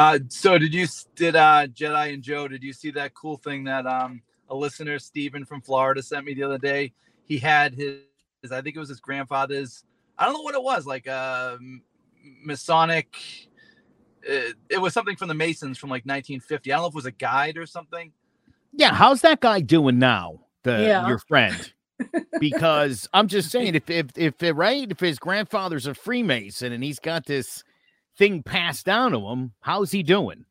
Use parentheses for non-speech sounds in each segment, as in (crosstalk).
Uh, so did you did uh Jedi and Joe? Did you see that cool thing that um a listener Steven from Florida sent me the other day? He had his, his I think it was his grandfather's. I don't know what it was like a Masonic. It, it was something from the Masons from like 1950. I don't know if it was a guide or something. Yeah, how's that guy doing now? The Yeah. your friend. (laughs) Because I'm just saying, if if if it, right, if his grandfather's a Freemason and he's got this thing passed down to him, how's he doing?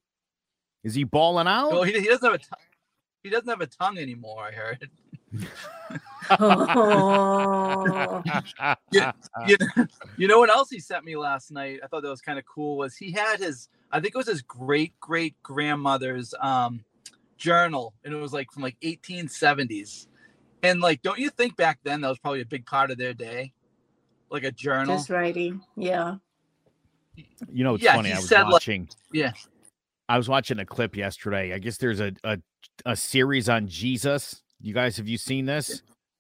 Is he balling out? Well, he, he doesn't have a t- he doesn't have a tongue anymore. I heard. Oh. (laughs) Yeah, you, you know what else he sent me last night? I thought that was kind of cool. Was he had his I think it was his great great grandmother's um journal, and it was like from like 1870s. And like, don't you think back then that was probably a big part of their day, like a journal? Just writing. Yeah. You know, it's Yeah, funny. I was said, like- watching. yeah. I was watching a clip yesterday. I guess there's a a, a series on Jesus. You guys, have you seen this?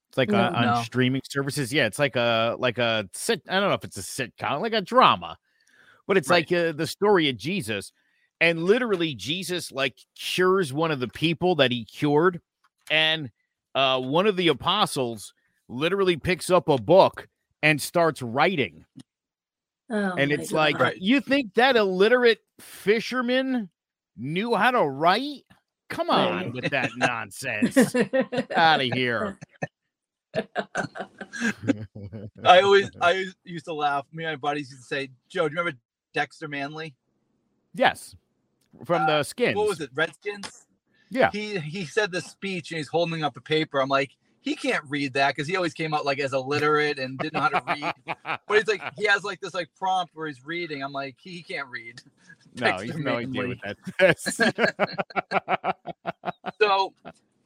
It's like No. uh, on No. streaming services. Yeah, it's like a like a sit. I don't know if it's a sitcom, like a drama, but it's Right. like uh, the story of Jesus, and literally Jesus like cures one of the people that he cured, and uh, one of the apostles literally picks up a book and starts writing Oh, and my it's like Right. you think that illiterate fisherman knew how to write come on Right. with that (laughs) nonsense out of here I always (laughs) I used to laugh. Me and my buddies used to say, Joe, do you remember Dexter Manley? yes from the skins What was it? Redskins? yeah He he said the speech and he's holding up a paper. I'm like, he can't read that because he always came out like as illiterate and didn't know how to read. But he's like, he has like this like prompt where he's reading. I'm like, he, he can't read. (laughs) no he's no idea what that (laughs) is (laughs) So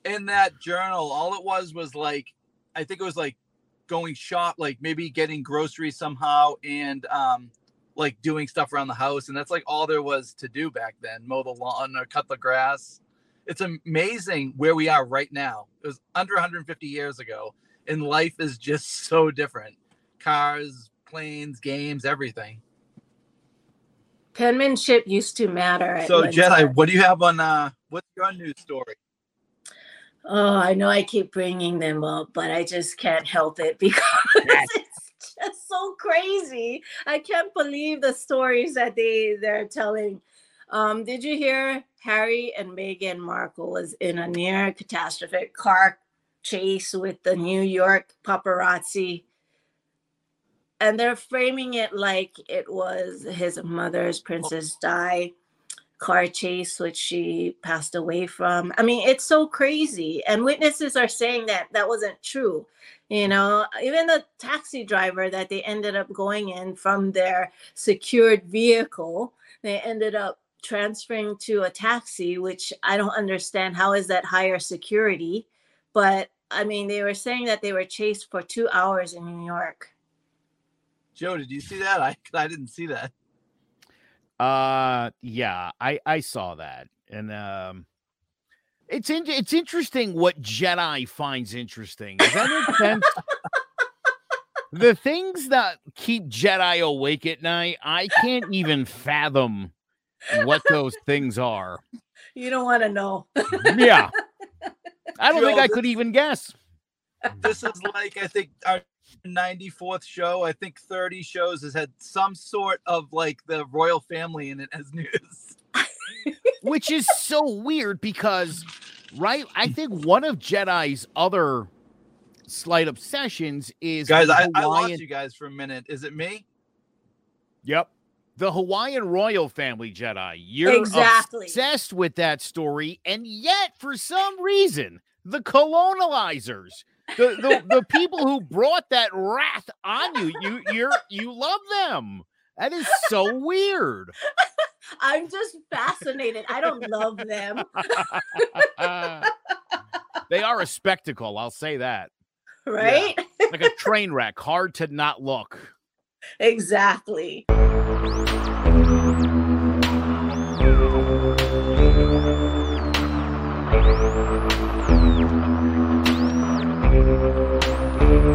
in that journal, all it was was like, I think it was like going shop, like maybe getting groceries somehow and um like doing stuff around the house. And that's like all there was to do back then, mow the lawn or cut the grass. It's amazing where we are right now. It was under 150 years ago, and life is just (laughs) so different. Cars, planes, games, everything. Penmanship used to matter. So Jedi, time. what do you have on uh what's your news story? Oh, I know I keep bringing them up, but I just can't help it (laughs) because it's just so crazy. I can't believe the stories that they they're telling. Um, did you hear Harry and Meghan Markle was in a near catastrophic car chase with the New York paparazzi? And they're framing it like it was his mother's Princess Di car chase, which she passed away from. I mean, it's so crazy. And witnesses are saying that that wasn't true. You know, even the taxi driver that they ended up going in from their secured vehicle, they ended up transferring to a taxi, which I don't understand. How is that higher security? But I mean, they were saying that they were chased for two hours in New York. Joe, did you see that? I I didn't see that. Uh, yeah, I I saw that, and um, it's in, it's interesting what Jedi finds interesting. Does that make sense? (laughs) the things that keep Jedi awake at night, I can't even fathom what those things are. You don't want to know. Mm-hmm, yeah, I don't think I could even guess. this is like I think our 94th show. I think 30 shows has had some sort of like the royal family in it as news. (laughs) which is so weird because right i think one of jedi's other slight obsessions is Guys, I, I Hawaiian- lost you guys for a minute. Is it me? yep the hawaiian royal family jedi you're Exactly. obsessed with that story and yet for some reason the colonizers the, the, the people who brought that wrath on you you you're you love them that is so weird I'm just fascinated. I don't love them. (laughs) they are a spectacle i'll say that right? like a train wreck, hard to not look. (laughs) Exactly. Aloha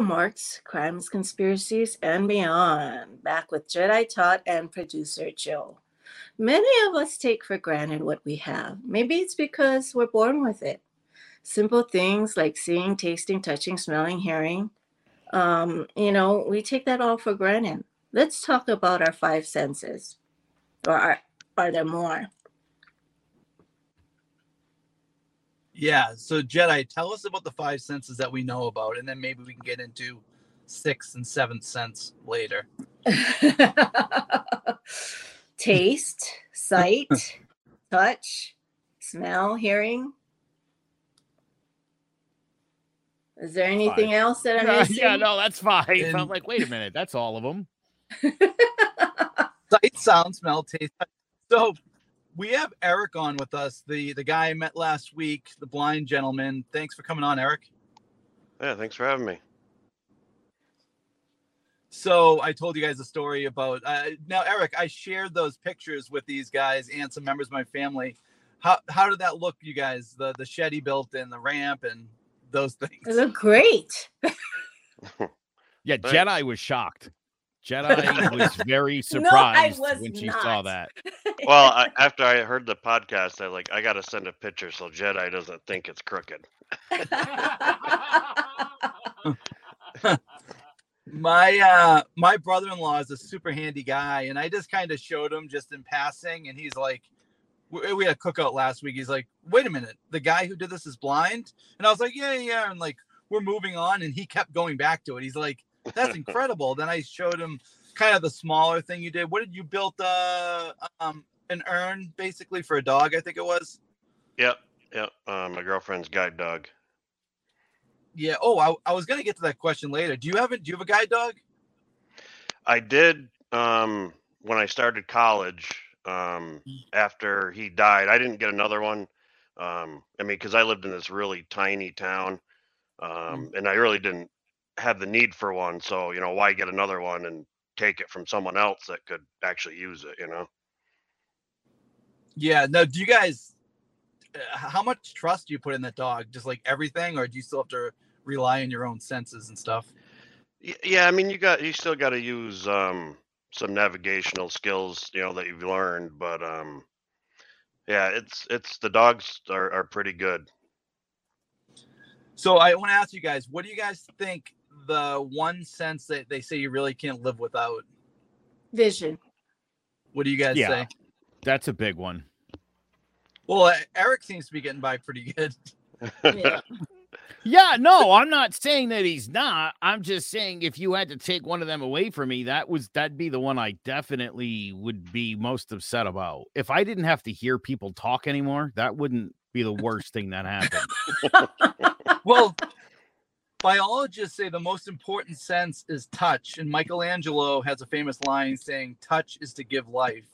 Marks, Crimes, Conspiracies, and Beyond. Back with Jedi Todd and producer Jill. Many of us take for granted what we have. Maybe it's because we're born with it. Simple things like seeing, tasting, touching, smelling, hearing. Um, you know, we take that all for granted. Let's talk about our five senses. Or are, are there more? Yeah. So Jedi, tell us about the five senses that we know about, and then maybe we can get into sixth and seventh sense later. (laughs) Taste, sight, (laughs) touch, smell, hearing. Is there anything Five. else that I'm Uh, missing? yeah, no, that's five. I'm like, wait a minute, that's all of them. (laughs) Sight, sound, smell, taste. So we have Eric on with us, the the guy I met last week, the blind gentleman. Thanks for coming on, Eric. Yeah, thanks for having me. So I told you guys a story about uh, now, Eric. I shared those pictures with these guys and some members of my family. How how did that look, you guys? The the shed he built and the ramp and those They (laughs) things. look great. Yeah, Thanks. Jedi was shocked. Jedi (laughs) was very No, surprised was when she saw that. (laughs) Well, I, after I heard the podcast, I like I got to send a picture so Jedi doesn't think it's crooked. My uh my brother-in-law is a super handy guy, and I just kind of showed him just in passing, and he's like, we had a cookout last week. He's like, wait a minute, the guy who did this is blind, and I was like, yeah, yeah, and like we're moving on, and he kept going back to it. He's like, that's (laughs) incredible. then I showed him kind of the smaller thing you did. What did you build? Uh, um, an urn basically for a dog, I think it was. Yep, yep. Uh, my girlfriend's guide dog. Yeah. Oh, I, I was gonna get to that question later. Do you have a do you have a guide dog? I did um, when I started college. Um, after he died, I didn't get another one. Um, I mean, because I lived in this really tiny town, um, and I really didn't have the need for one. So you know, why get another one and take it from someone else that could actually use it? You know. Yeah. No. Do you guys? How much trust do you put in that dog? Just like everything, or do you still have to rely on your own senses and stuff? Yeah, I mean, you got you still got to use um, some navigational skills, you know, that you've learned. But um, yeah, it's it's the dogs are, are pretty good. So I want to ask you guys, what do you guys think the one sense that they say you really can't live without? Vision. What do you guys Yeah. say? That's a big one. Well, uh, Eric seems to be getting by pretty good. Yeah. (laughs) Yeah, no, I'm not saying that he's not. I'm just saying if you had to take one of them away from me, that was that'd be the one I definitely would be most upset about. If I didn't have to hear people talk anymore, that wouldn't be the worst thing that happened. (laughs) well, biologists say the most important sense is touch, and Michelangelo has a famous line saying, "Touch is to give life."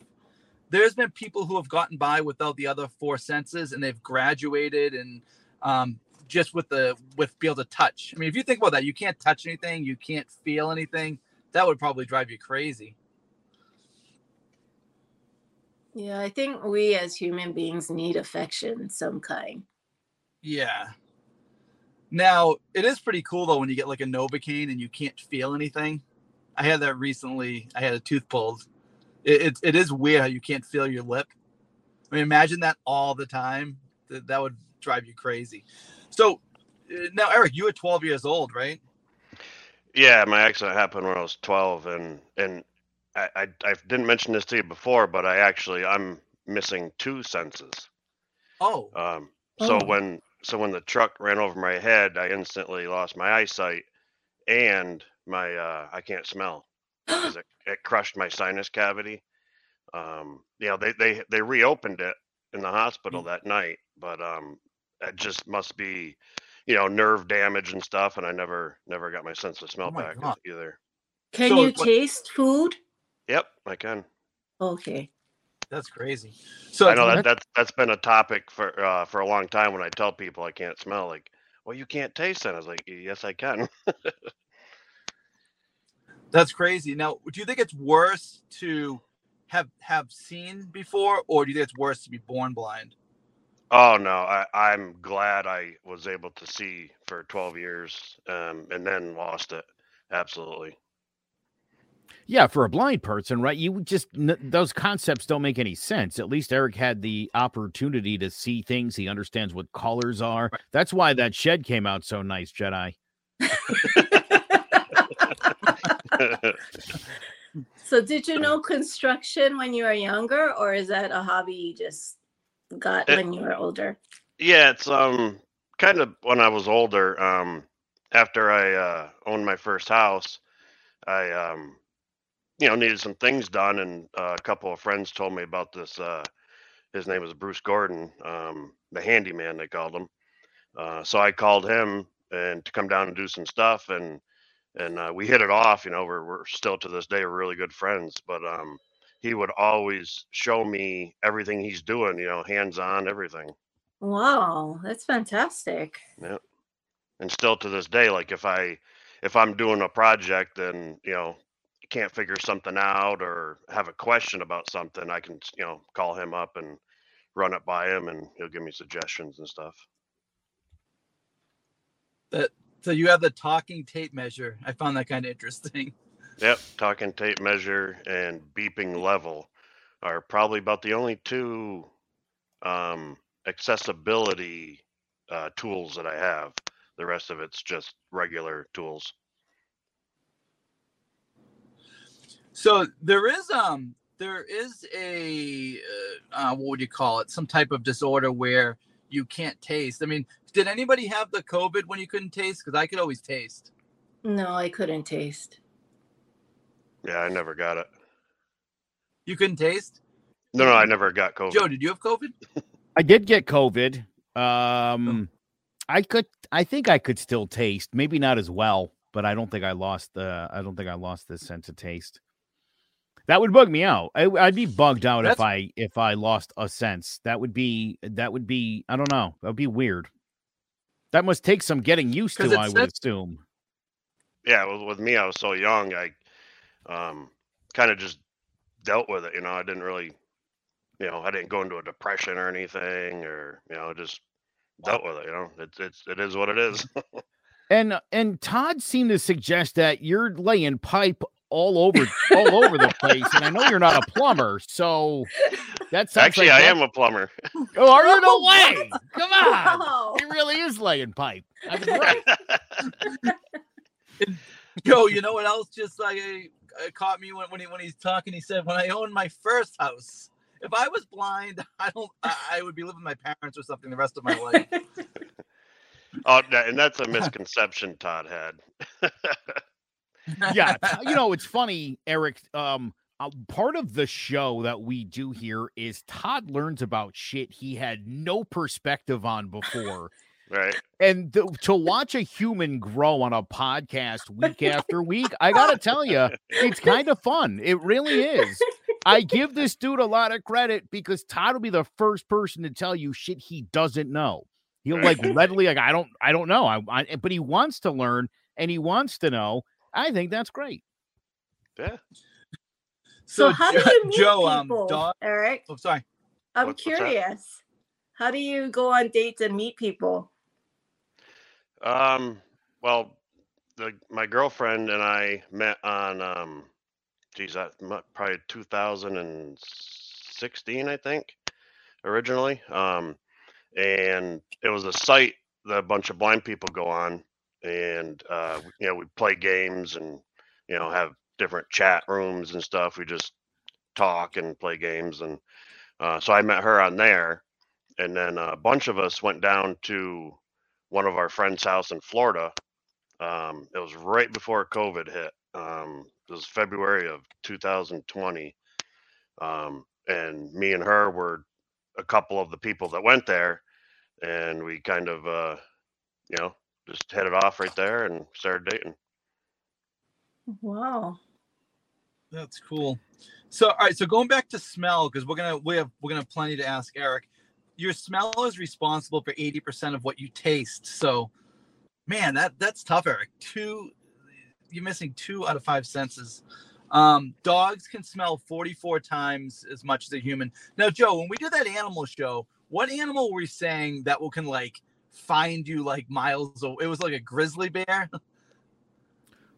There's been people who have gotten by without the other four senses, and they've graduated and um, just with the with be able to touch. I mean, if you think about that, you can't touch anything, you can't feel anything. That would probably drive you crazy. Yeah, I think we as human beings need affection, some kind. Yeah. Now it is pretty cool though when you get like a Novocaine and you can't feel anything. I had that recently. I had a tooth pulled. It, it, it is weird how you can't feel your lip. I mean, imagine that all the time. That, that would drive you crazy. So uh, now, Eric, you were 12 years old, right? Yeah, my accident happened when I was 12, and and I, I I didn't mention this to you before, but I actually I'm missing two senses. Oh, Um, so Oh. when so when the truck ran over my head, I instantly lost my eyesight and my uh, I can't smell 'cause it, it crushed my sinus cavity. Um, you know, they they they reopened it in the hospital that night, but um, it just must be, you know, nerve damage and stuff, and I never never got my sense of smell Oh back God. either. Can So you it's what- taste food? Yep, I can. Okay. that's crazy. So I know that that's that's been a topic for uh, for a long time when I tell people I can't smell. Like, well, you can't taste it. I was like, yes, I can. (laughs) that's crazy. Now, do you think it's worse to have have seen before, or do you think it's worse to be born blind? Oh no, I, I'm glad I was able to see for 12 years, um, and then lost it. Absolutely. Yeah, for a blind person, right? You just n- those concepts don't make any sense. At least Eric had the opportunity to see things. He understands what colors are. That's why that shed came out so nice, Jedi. (laughs) So did you know construction when you were younger, or is that a hobby you just got It- when you were older? yeah, it's um kind of when I was older. Um, after I uh, owned my first house, I um you know needed some things done, and uh, a couple of friends told me about this. Uh, his name was Bruce Gordon, um, the handyman they called him. Uh, so I called him and to come down and do some stuff, and and uh, we hit it off. You know, we're we're still to this day we're really good friends. But um, he would always show me everything he's doing. You know, hands on everything. Wow, that's fantastic. Yeah, and still to this day, like if I if I'm doing a project and you know can't figure something out or have a question about something, I can you know call him up and run it by him, and he'll give me suggestions and stuff. So you have the talking tape measure. I found that kind of interesting. Yep, talking tape measure and beeping level are probably about the only two um, accessibility uh, tools that I have. The rest of it's just regular tools. So there is um there is a uh, uh, what would you call it? Some type of disorder where you can't taste. I mean, did anybody have the COVID when you couldn't taste? Because I could always taste. No, I couldn't taste. Yeah, I never got it. You couldn't taste. No, no, I never got COVID. Joe, did you have COVID? (laughs) I did get COVID. Um, I could, I think I could still taste, maybe not as well, but I don't think I lost the, I don't think I lost the sense of taste. That would bug me out. I, I'd be bugged out if I if I lost a sense. That would be that would be I don't know. That would be weird. That must take some getting used to. I would assume. yeah, with, with me, I was so young. I um, kind of just dealt with it. You know, I didn't really, you know, I didn't go into a depression or anything, or you know, just dealt with it. You know, it's it's it is what it is. And and Todd seemed to suggest that you're laying pipe all over all over the place. And I know you're not a plumber, so that's Actually, like I that- am a plumber. (laughs) Oh, are you? No way! Come on. Wow. He really is laying pipe. I was right. (laughs) Joe, you know what else just like uh, uh, caught me when when, he, when he's talking? He said, "When I owned my first house, if I was blind, (laughs) I don't, I, I would be living with my parents or something the rest of my life." oh, and that's a misconception Todd had. Yeah, (laughs) you know, it's funny, Eric. Um, uh, part of the show that we do here is Todd learns about shit he had no perspective on before. right. And th- to watch a human grow on a podcast week (laughs) after week, I gotta tell you, it's kind of fun. It really is. I give this dude a lot of credit because Todd will be the first person to tell you shit he doesn't know. He'll like (laughs) readily like I don't I don't know. I, I but he wants to learn and he wants to know. I think that's great. Yeah. So, how do you meet Joe, um, people, dog. Eric? Oh, sorry. I'm What's- what's curious. How do you go on dates and meet people? Um. Well, the my girlfriend and I met on um, geez, that probably 2016, I think, originally. Um, and it was a site that a bunch of blind people go on, and uh, you know, we play games and you know have different chat rooms and stuff. We just talk and play games, and uh, so I met her on there, and then a bunch of us went down to one of our friends' house in Florida. Um, it was right before COVID hit. Um, it was February of 2020. Um, and me and her were a couple of the people that went there. And we kind of, uh, you know, just headed off right there and started dating. Wow. That's cool. So, all right. So going back to smell, because we're gonna we have we're gonna have plenty to ask Eric. Your smell is responsible for eighty percent of what you taste. So, man, that that's tough, Eric. Two, you're missing two out of five senses. Um, dogs can smell forty-four times as much as a human. Now, Joe, when we do that animal show, what animal were we saying that will can like find you like miles away? It was like a grizzly bear. (laughs)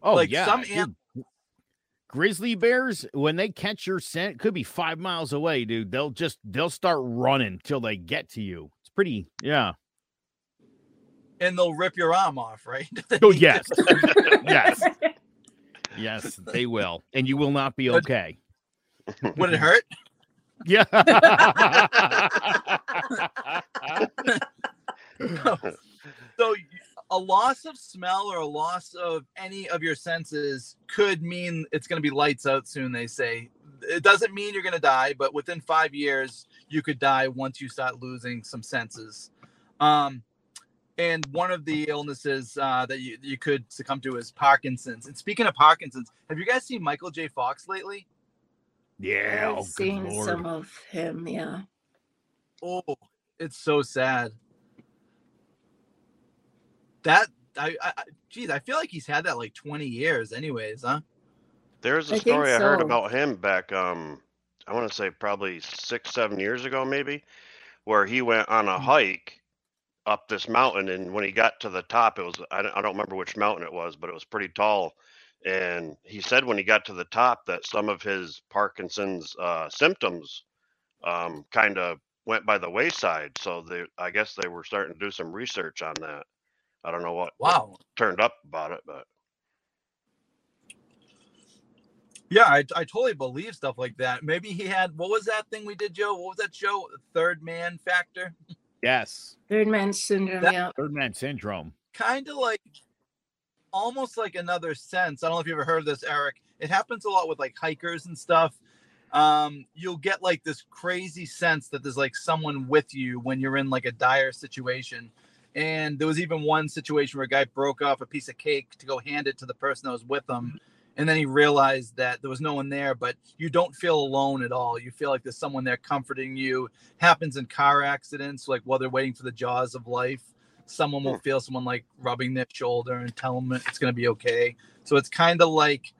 Oh Like, yeah, some am- grizzly bears when they catch your scent, could be five miles away, dude. They'll just they'll start running till they get to you. It's pretty, yeah. and they'll rip your arm off, right? (laughs) Oh yes, (laughs) yes, yes, they will, and you will not be okay. Would it hurt? Yeah. (laughs) So a loss of smell or a loss of any of your senses could mean it's going to be lights out soon. They say it doesn't mean you're going to die, but within five years you could die once you start losing some senses. Um, and one of the illnesses uh, that you, you could succumb to is Parkinson's. And speaking of Parkinson's, have you guys seen Michael J. Fox lately? yeah. I've Oh, seen some of him. Yeah. Oh, it's so sad. That I, I I- geez, I feel like he's had that like 20 years, anyways, huh? There's a I think story I heard about him back, um, I want to say probably six, seven years ago, maybe, where he went on a Mm. hike up this mountain. And when he got to the top, it was, I don't, I don't remember which mountain it was, but it was pretty tall. And he said when he got to the top that some of his Parkinson's uh, symptoms um, kind of went by the wayside. So they, I guess they were starting to do some research on that. I don't know what, what Wow. turned up about it, but Yeah, I, I totally believe stuff like that. Maybe he had what was that thing we did, Joe? What was that show? Third Man Factor? Yes, Third man syndrome. That- yeah. third man syndrome. Kind of like almost like another sense. I don't know if you ever heard of this, Eric. It happens a lot with like hikers and stuff. Um, you'll get like this crazy sense that there's like someone with you when you're in like a dire situation. And there was even one situation where a guy broke off a piece of cake to go hand it to the person that was with him. And then he realized that there was no one there, but you don't feel alone at all. You feel like there's someone there comforting you. Happens in car accidents, like while they're waiting for the jaws of life. Someone will feel someone like rubbing their shoulder and tell them it's going to be okay. So it's kind of like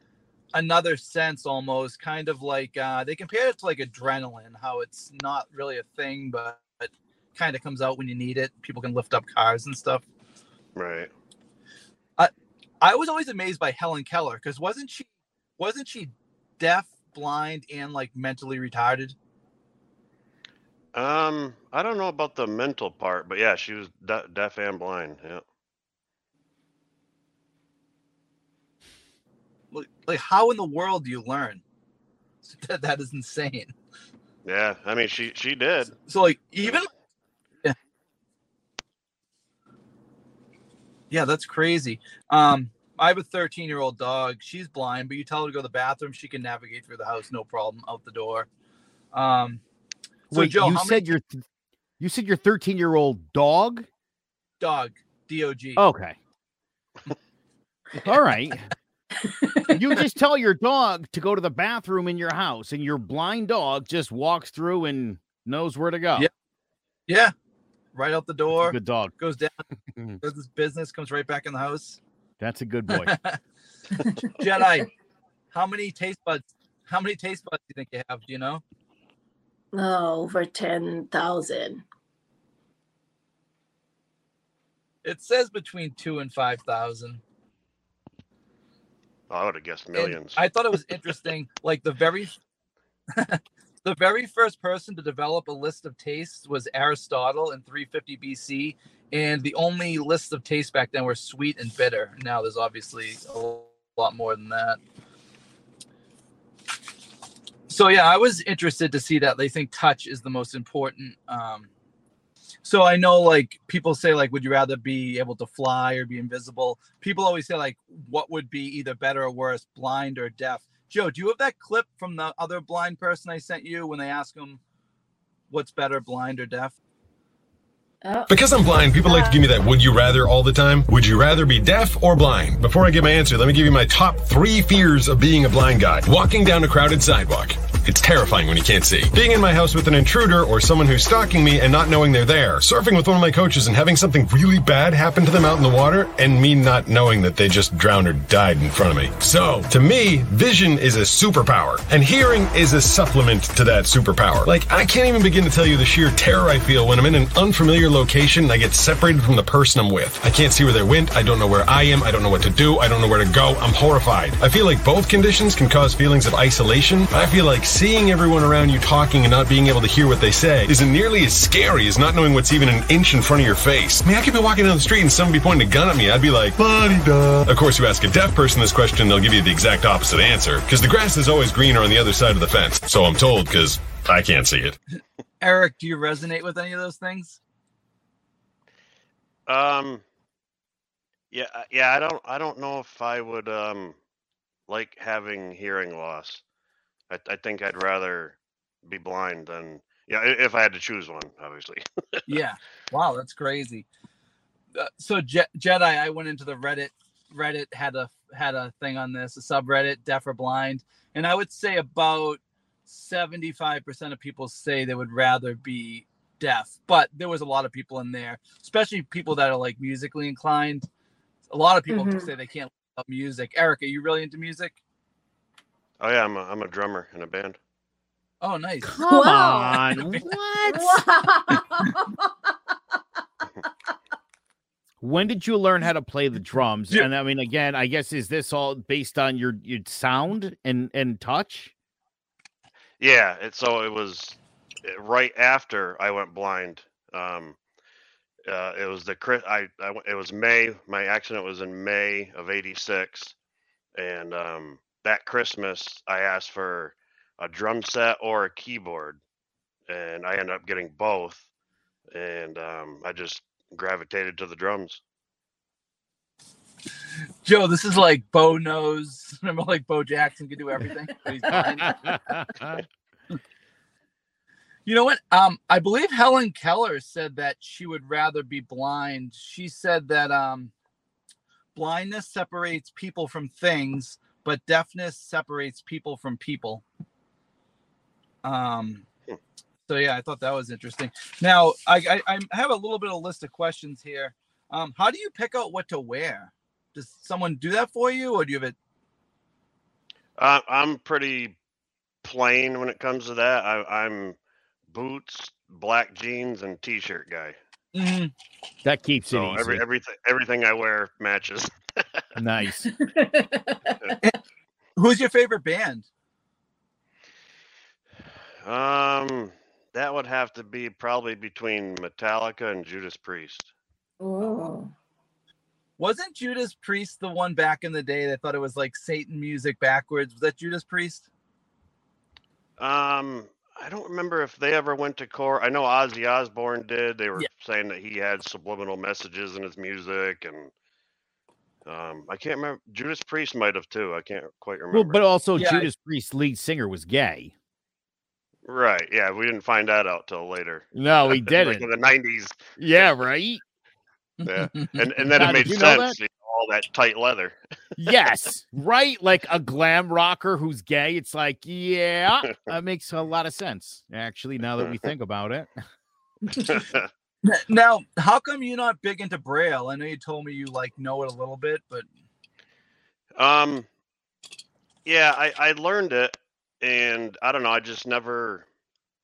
another sense almost, kind of like uh, they compare it to like adrenaline, how it's not really a thing, but kind of comes out when you need it. People can lift up cars and stuff. right. I I was always amazed by Helen Keller because wasn't she wasn't she deaf, blind, and like mentally retarded? Um, I don't know about the mental part, but yeah, she was de- deaf and blind. Yeah. Like, like how in the world do you learn? (laughs) That, that is insane. Yeah, I mean, she she did. So like even Yeah, that's crazy. Um I have a 13 year old dog. She's blind, but you tell her to go to the bathroom, she can navigate through the house, no problem, out the door. Um so Wait, Joe, you said many your th- you said your 13 year old dog? dog, DOG. Okay. (laughs) All right. you just (laughs) tell your dog to go to the bathroom in your house, and your blind dog just walks through and knows where to go. Yep. Yeah. Right out the door, good dog. goes down, (laughs) does his business, comes right back in the house. That's a good boy. (laughs) Jedi, how many taste buds? How many taste buds do you think you have? Do you know? Oh, over 10,000. It says between two and five thousand. I would have guessed And millions. I thought it was interesting. Like the very, (laughs) the very first person to develop a list of tastes was Aristotle in 350 BC, and the only list of tastes back then were sweet and bitter. Now there's obviously a lot more than that. So yeah, I was interested to see that they think touch is the most important. Um, so I know like people say like, would you rather be able to fly or be invisible? People always say like, what would be either better or worse, blind or deaf? Joe, do you have that clip from the other blind person I sent you when they ask him what's better, blind or deaf? Oh, Because I'm blind, people like to give me that would you rather all the time. Would you rather be deaf or blind? Before I give my answer, let me give you my top three fears of being a blind guy. Walking down a crowded sidewalk, It's terrifying when you can't see. Being in my house with an intruder or someone who's stalking me and not knowing they're there. Surfing with one of my coaches and having something really bad happen to them out in the water and me not knowing that they just drowned or died in front of me. So, to me, vision is a superpower and hearing is a supplement to that superpower. Like, I can't even begin to tell you the sheer terror I feel when I'm in an unfamiliar location and I get separated from the person I'm with. I can't see where they went. I don't know where I am. I don't know what to do. I don't know where to go. I'm horrified. I feel like both conditions can cause feelings of isolation. I feel like seeing everyone around you talking and not being able to hear what they say isn't nearly as scary as not knowing what's even an inch in front of your face. I mean, I could be walking down the street and someone be pointing a gun at me. I'd be like, buddy duh. Of course, you ask a deaf person this question, they'll give you the exact opposite answer because the grass is always greener on the other side of the fence. So I'm told because I can't see it. (laughs) Eric, do you resonate with any of those things? Um, yeah, uh, yeah. I don't. I don't know if I would um like having hearing loss. I, I think I'd rather be blind than yeah. If I had to choose one, obviously. (laughs) yeah. Wow, that's crazy. Uh, so Je- Jedi, I went into the Reddit. Reddit had a had a thing on this, a subreddit, deaf or blind, and I would say about seventy five percent of people say they would rather be deaf, but there was a lot of people in there, especially people that are like musically inclined. A lot of people Mhm. say they can't love music. Eric, are you really into music? Oh yeah, I'm a, I'm a drummer in a band. Oh, nice. Come (laughs) (laughs) Wow. on. What? When did you learn how to play the drums? Yeah. And I mean, again, I guess is this all based on your your sound and and touch? Yeah, it, so it was uh, right after I went blind. Um, uh, it was the Chris. I, I went- it was May. My accident was in May of '86, and um, that Christmas I asked for a drum set or a keyboard, and I ended up getting both, and um, I just gravitated to the drums. Joe, this is like Bo knows. (laughs) Remember, like Bo Jackson could do everything. he's? (laughs) You know what? Um, I believe Helen Keller said that she would rather be blind. She said that um, blindness separates people from things, but deafness separates people from people. Um, Hmm. so yeah, I thought that was interesting. Now, I, I I have a little bit of list of questions here. Um, how do you pick out what to wear? Does someone do that for you, or do you have it? Uh, I'm pretty plain when it comes to that. I, I'm boots, black jeans, and t-shirt guy. Mhm. that keeps it So easy. every everything everything I wear matches. (laughs) nice. (laughs) Who's your favorite band? Um, that would have to be probably between Metallica and Judas Priest. Oh. Wasn't Judas Priest the one back in the day that thought it was like Satan music backwards? Was that Judas Priest? Um, I don't remember if they ever went to court. I know Ozzy Osbourne did. They were Yeah. saying that he had subliminal messages in his music, and um, I can't remember. Judas Priest might have too. I can't quite remember. Well, but also Yeah, I- Judas Priest's lead singer was gay. right? Yeah, we didn't find that out till later. No, we (laughs) didn't. in the nineties, yeah, right. Yeah. (laughs) and and then Now, it made sense. you know, all that tight leather. (laughs) Yes, right. Like a glam rocker who's gay. It's like, yeah, (laughs) that makes a lot of sense. Actually, now that we think (laughs) about it. now, how come you're not big into Braille? I know you told me you like know it a little bit, but Um, yeah, I I learned it, and I don't know. I just never.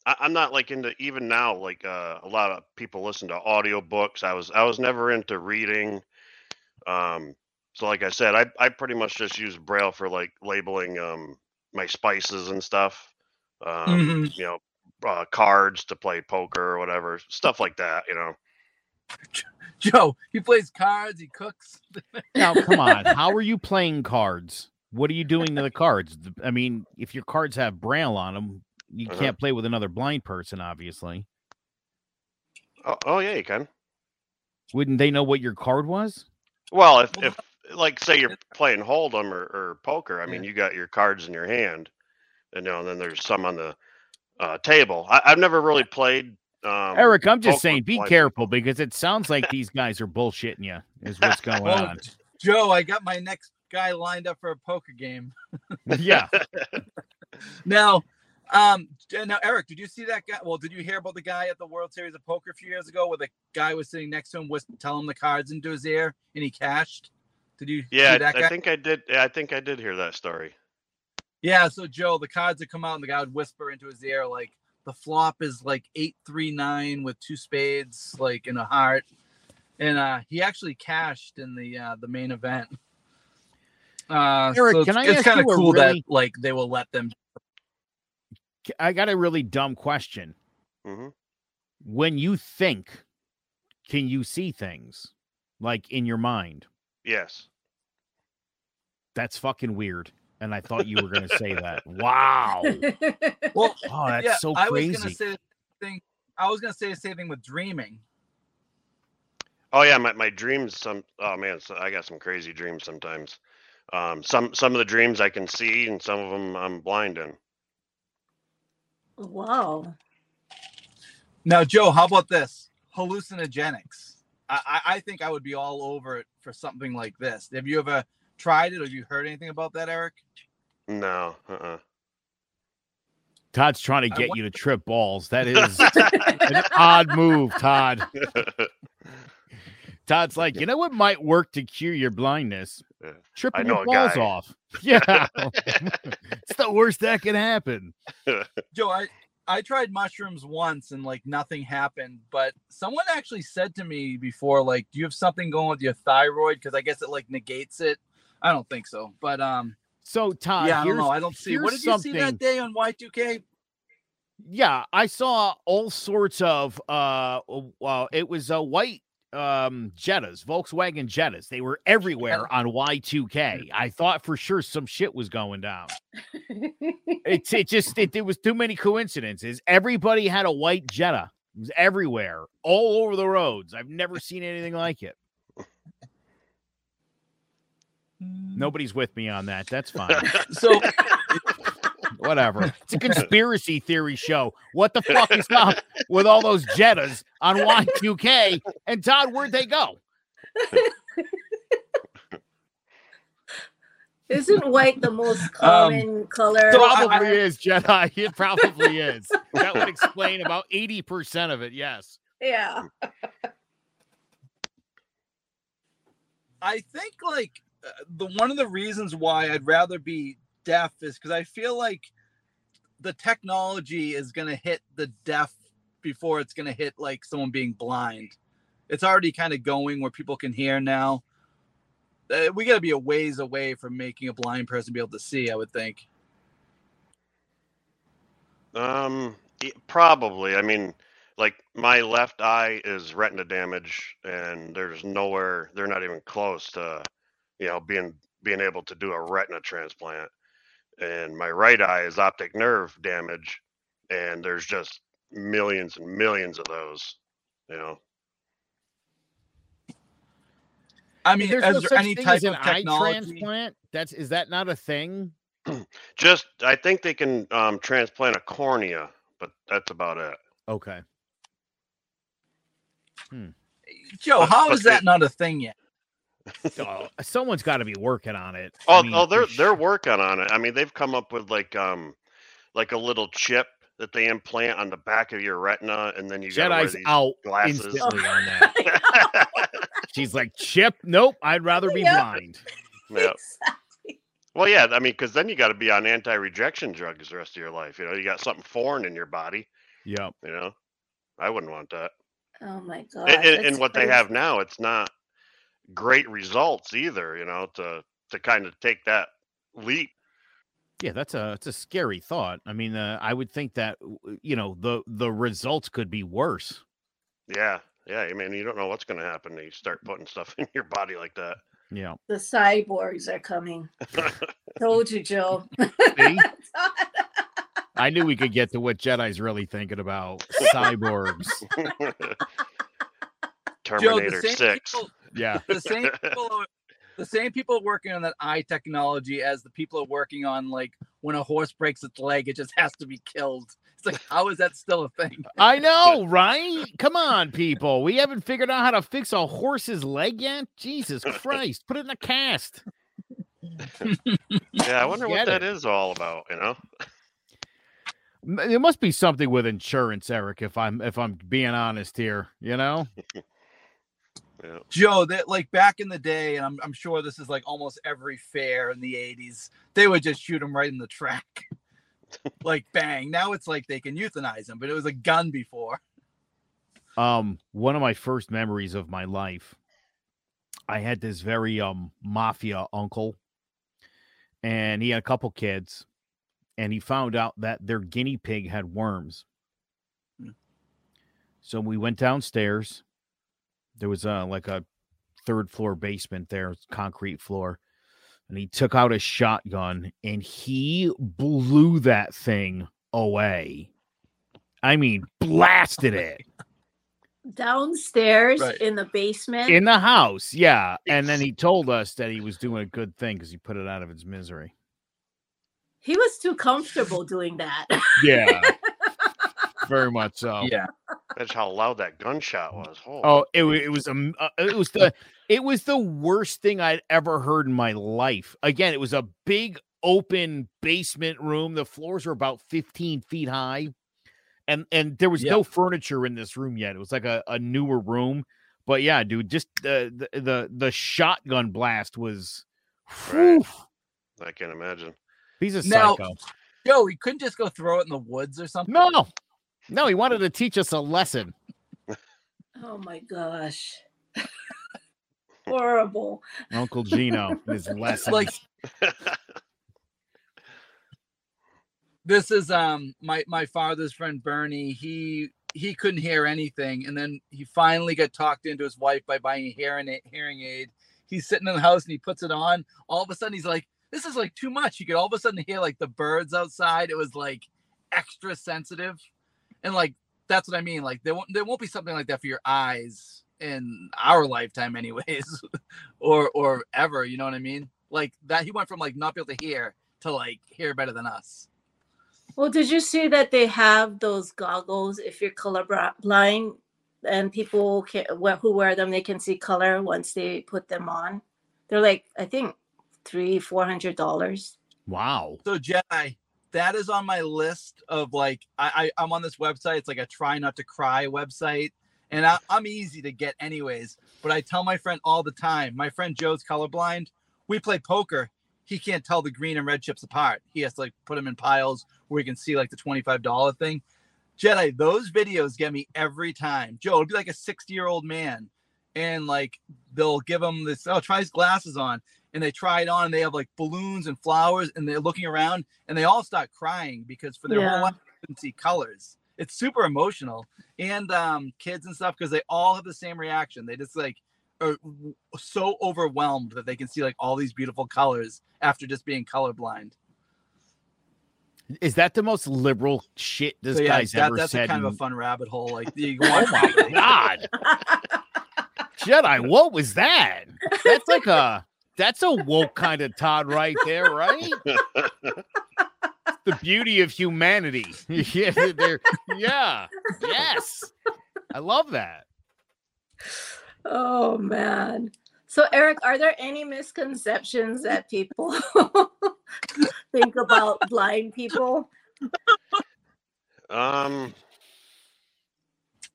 I, I'm not like into even now. Like uh, a lot of people listen to audiobooks. I was I was never into reading. Um, so like I said, I I pretty much just use Braille for like labeling um my spices and stuff. Um, Mhm. you know, uh, cards to play poker or whatever stuff like that. You know. Joe, he plays cards, he cooks. (laughs) Now, come on. How are you playing cards? What are you doing to the cards? I mean, if your cards have braille on them, you Uh-huh. can't play with another blind person, obviously. Oh, oh yeah, you can. Wouldn't they know what your card was? Well, if, if like say you're playing hold'em or, or poker, I mean Yeah. you got your cards in your hand, and you know, and then there's some on the uh, table. I, I've never really played. Um, Eric, I'm just saying, be blind careful people. because it sounds like these guys are bullshitting you, is what's (laughs) going Well, on. Joe, I got my next guy lined up for a poker game. yeah. (laughs) Now, Um, now Eric, did you see that guy? Well, did you hear about the guy at the World Series of Poker a few years ago, where the guy was sitting next to him, was telling him the cards into his ear, and he cashed? Did you? Yeah, see that I, guy? I think I did. Yeah, I think I did hear that story. Yeah, so Joe, the cards would come out and the guy would whisper into his ear like the flop is like eight three nine with two spades, like in a heart. And uh he actually cashed in the uh the main event. Uh Eric, so can I it's, it's ask kind of you a cool really- that like they will let them I got a really dumb question. hmm When you think, can you see things like in your mind? Yes. That's fucking weird. And I thought you were going to say that. (laughs) Wow. well (laughs) Oh, that's yeah, so I was gonna crazy. say the thing I was gonna say the same thing with dreaming. Oh yeah, my, my dreams. Some oh man, so I got some crazy dreams sometimes. Um, some some of the dreams I can see, and some of them I'm blind in. Wow. Now, Joe, how about this? Hallucinogenics. I, I, I think I would be all over it for something like this. Have you ever tried it or have you heard anything about that, Eric? No. Uh-uh. Todd's trying to get won- you to trip balls. That is (laughs) an odd move, Todd. (laughs) Todd's like, you know what might work to cure your blindness? Yeah. Tripping know your a balls guy. off. (laughs) Yeah. (laughs) it's the worst that can happen. (laughs) Joe, I, I tried mushrooms once and like nothing happened, but someone actually said to me before, like, do you have something going with your thyroid? Because I guess it like negates it. I don't think so, but um, So Todd, yeah, I don't know. I don't see. What here's did you see that day on Y2K? Yeah, I saw all sorts of uh well it was a white um Jettas, Volkswagen Jettas. They were everywhere on Y2K. I thought for sure some shit was going down. (laughs) It's it just it, there was too many coincidences. Everybody had a white Jetta. It was everywhere, all over the roads. I've never seen anything like it. (laughs) Nobody's with me on that. That's fine. So (laughs) Whatever. (laughs) It's a conspiracy theory show. What the fuck is up with all those Jettas on Y2K? And Todd, where'd they go? (laughs) Isn't white the most common color? so I- Probably is, Jedi. (laughs) It probably is. That would explain about 80% of it. Yes. yeah. I think like uh, the one of the reasons why I'd rather be deaf is because I feel like the technology is gonna hit the deaf before it's gonna hit like someone being blind. It's already kind of going where people can hear now. Uh, we got to be a ways away from making a blind person be able to see. I would think. Um, probably. I mean, like my left eye is retina damage, and there's nowhere. They're not even close to, you know, being being able to do a retina transplant. And my right eye is optic nerve damage, and there's just millions and millions of those. You know, I mean, There's is no there any type as an of eye transplant. That's is that not a thing? (clears throat) just I think they can um, transplant a cornea, but that's about it. Okay. Joe, But- how but is that they- not a thing yet? Oh, (laughs) someone's got to be working on it. I Oh, mean, oh, they're for they're working on it. I mean, they've come up with like um, like a little chip that they implant on the back of your retina, and then you gotta Jedi's these out glasses. instantly on (laughs) that. She's like, Chip, nope, I'd rather be Yep. blind. (laughs) Yep. Well, yeah, I mean, because then you got to be on anti-rejection drugs the rest of your life. You know, you got something foreign in your body. Yep. You know, I wouldn't want that. Oh my god. and, and, and that's what they have now, it's not great results either. You know, to to kind of take that leap. Yeah, that's a it's a scary thought. I mean, uh, I would think that you know the the results could be worse. Yeah, yeah. I mean, you don't know what's going to happen. when You start putting stuff (laughs) in your body like that. Yeah. The cyborgs are coming. (laughs) Told you, Joe. (laughs) I knew we could get to what Jedi's really thinking about cyborgs. Terminator the same Six. people, Yeah. (laughs) the same people are, the same people working on that eye technology as the people are working on like when a horse breaks its leg, it just has to be killed. It's like, how is that still a thing? I (laughs) know, right? Come on, people. We haven't figured out how to fix a horse's leg yet. Jesus Christ. Put it in a cast. Yeah, I wonder what Get that it. is all about. You know. It must be something with insurance, Eric. If I'm if I'm being honest here, you know. (laughs) Yeah. Joe, that like back in the day, and I'm, I'm sure this is like almost every fair in the 80s, they would just shoot them right in the track. (laughs) like bang. Now it's like they can euthanize them, but it was a gun before. Um, one of my first memories of my life, I had this very um mafia uncle, and he had a couple kids, and he found out that their guinea pig had worms. Hmm. So we went downstairs. There was a like a third floor basement there, concrete floor. And he took out a shotgun and he blew that thing away. I mean, blasted it (laughs) Downstairs Right. in the basement. in the house. Yeah. And then he told us that he was doing a good thing because he put it out of its misery. he was too comfortable doing that. Yeah. (laughs) Very much so. Yeah. That's how loud that gunshot was. Holy Oh, it, it was um, uh, it was the it was the worst thing I'd ever heard in my life. Again, it was a big open basement room. The floors were about 15 feet high. And and there was Yeah. no furniture in this room yet. It was like a, a newer room. But yeah, dude, just the the the, the shotgun blast was Right. I can't imagine. he's a Now- psycho. Joe, he couldn't just go throw it in the woods or something. No, no, he wanted to teach us a lesson. (laughs) oh my gosh. (laughs) Horrible. Uncle Gino, his (laughs) lesson. Like this is um my my father's friend Bernie. He he couldn't hear anything, and then he finally got talked into his wife by buying a hearing a- hearing aid. He's sitting in the house and he puts it on. All of a sudden, he's like, "This is like too much." You could all of a sudden hear like the birds outside. It was like extra sensitive, and like that's what I mean. Like there won't there won't be something like that for your eyes in our lifetime, anyways, (laughs) or or ever. You know what I mean? Like that. He went from like not be able to hear to like hear better than us. Well, did you see that they have those goggles if you're colorblind and people can, who wear them, they can see color once they put them on? They're like, I think three, four hundred dollars. wow. So Jedi, that is on my list of like I, I I'm on this website. It's like a try not to cry website, and I, I'm easy to get anyways. But I tell my friend all the time. My friend Joe's colorblind. We play poker. He can't tell the green and red chips apart. He has to like put them in piles where he can see like the twenty five dollar thing. Jedi, those videos get me every time. Joe, it'd be like a 60 year old man, and like they'll give him this, oh, try his glasses on. And they try it on, and they have like balloons and flowers, and they're looking around, and they all start crying because for their Yeah. whole life they couldn't see colors. It's super emotional, and um, kids and stuff because they all have the same reaction. They just like are so overwhelmed that they can see like all these beautiful colors after just being colorblind. Is that the most liberal shit this so yeah, guy's that, ever that's said? a kind of a fun rabbit hole. Like (laughs) you go Oh my god, (laughs) Jedi! What was that? That's like a that's a woke kind of Todd right there, right? the beauty of humanity. (laughs) yeah, they're- yeah, yes, I love that. Oh man. So Eric, are there any misconceptions that people (laughs) think about blind people? Um,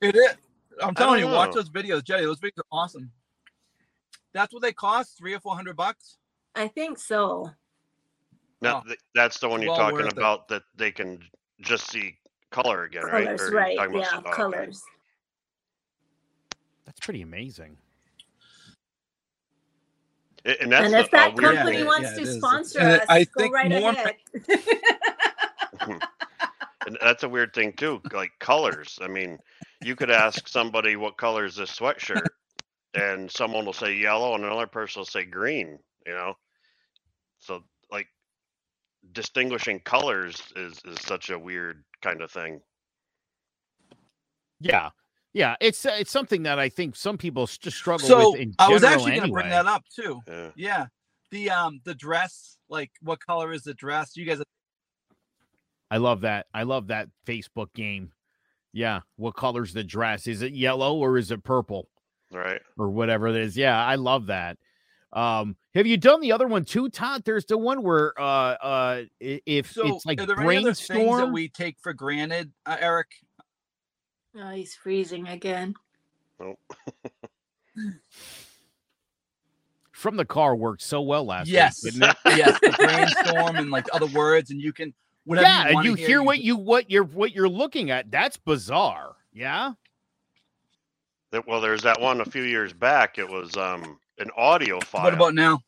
It is. I'm telling you, don't watch those videos, Jenny. Those videos are awesome. That's what they cost, three or four hundred bucks. I think so. now Oh. th- that's the one you're Well talking worth it. about that they can just see color again, right? Colors, Or you're right? talking about Yeah, oh, okay. colors. That's pretty amazing. A- And that's And the, if that uh, weird company Yeah, thing. wants yeah, to it is. sponsor And us, I go think right more- ahead. (laughs) (laughs) and that's a weird thing too like colors i mean you could ask somebody what color is this sweatshirt and someone will say yellow and another person will say green you know so like distinguishing colors is is such a weird kind of thing Yeah, yeah. It's uh, it's something that I think some people just struggle So with in I was general actually going to bring that up too. yeah Yeah, the um the dress, like what color is the dress? You guys, I love that. I love that Facebook game. Yeah. What color's the dress? Is it yellow or is it purple right or whatever it is? Yeah, I love that. Um, have you done the other one too, Todd? There's the one where uh uh if So, it's like are there any other things that brainstorm. we take for granted, uh, Eric? Oh, he's freezing again. Nope. From the car worked so well last Yes, week, didn't it? yes, the (laughs) brainstorm and like other words, and you can whatever. yeah, you and you hear, hear what you what you're what you're looking at. That's bizarre. Yeah. That- Well, there's that one a few years back. It was um an audio file What about now?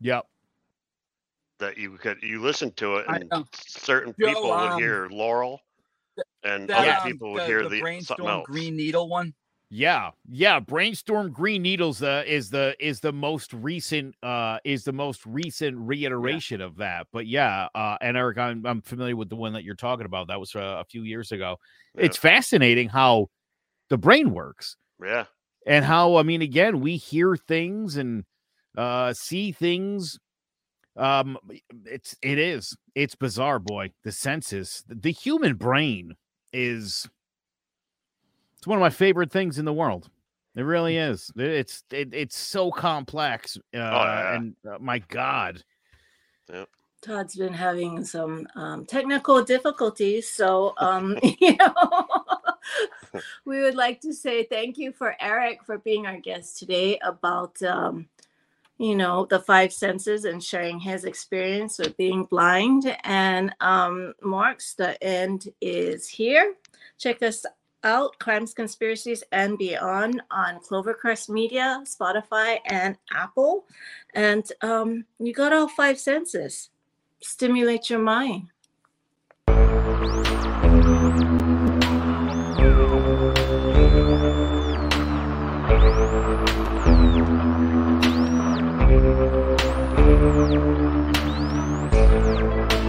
Yep. that you could you listen to it I and certain Joe, people would um, hear Laurel and That, other um, people would the- hear the the, something brainstorm else. green needle one. Yeah, yeah. Brainstorm Green Needles uh, is the is the most recent uh is the most recent reiteration of that. But yeah, uh, and Eric, I'm I'm familiar with the one that you're talking about. That was uh, a few years ago. Yeah. It's fascinating how the brain works yeah. and how I mean, again, we hear things and uh see things. Um, it's it is it's bizarre, boy. The senses, the human brain is it's one of my favorite things in the world. It really is. It's it, it's so complex. Uh, yeah. and uh, my God, Todd's been having some um, technical difficulties, so (laughs) um, (laughs) you know, (laughs) we would like to say thank you for Eric for being our guest today about um, you know the five senses and sharing his experience with being blind. And um, Marks, the end is here. Check us out, Crimes, Conspiracies, and Beyond on Clovercrest Media, Spotify, and Apple. And um, you got all five senses stimulate your mind. Thank you.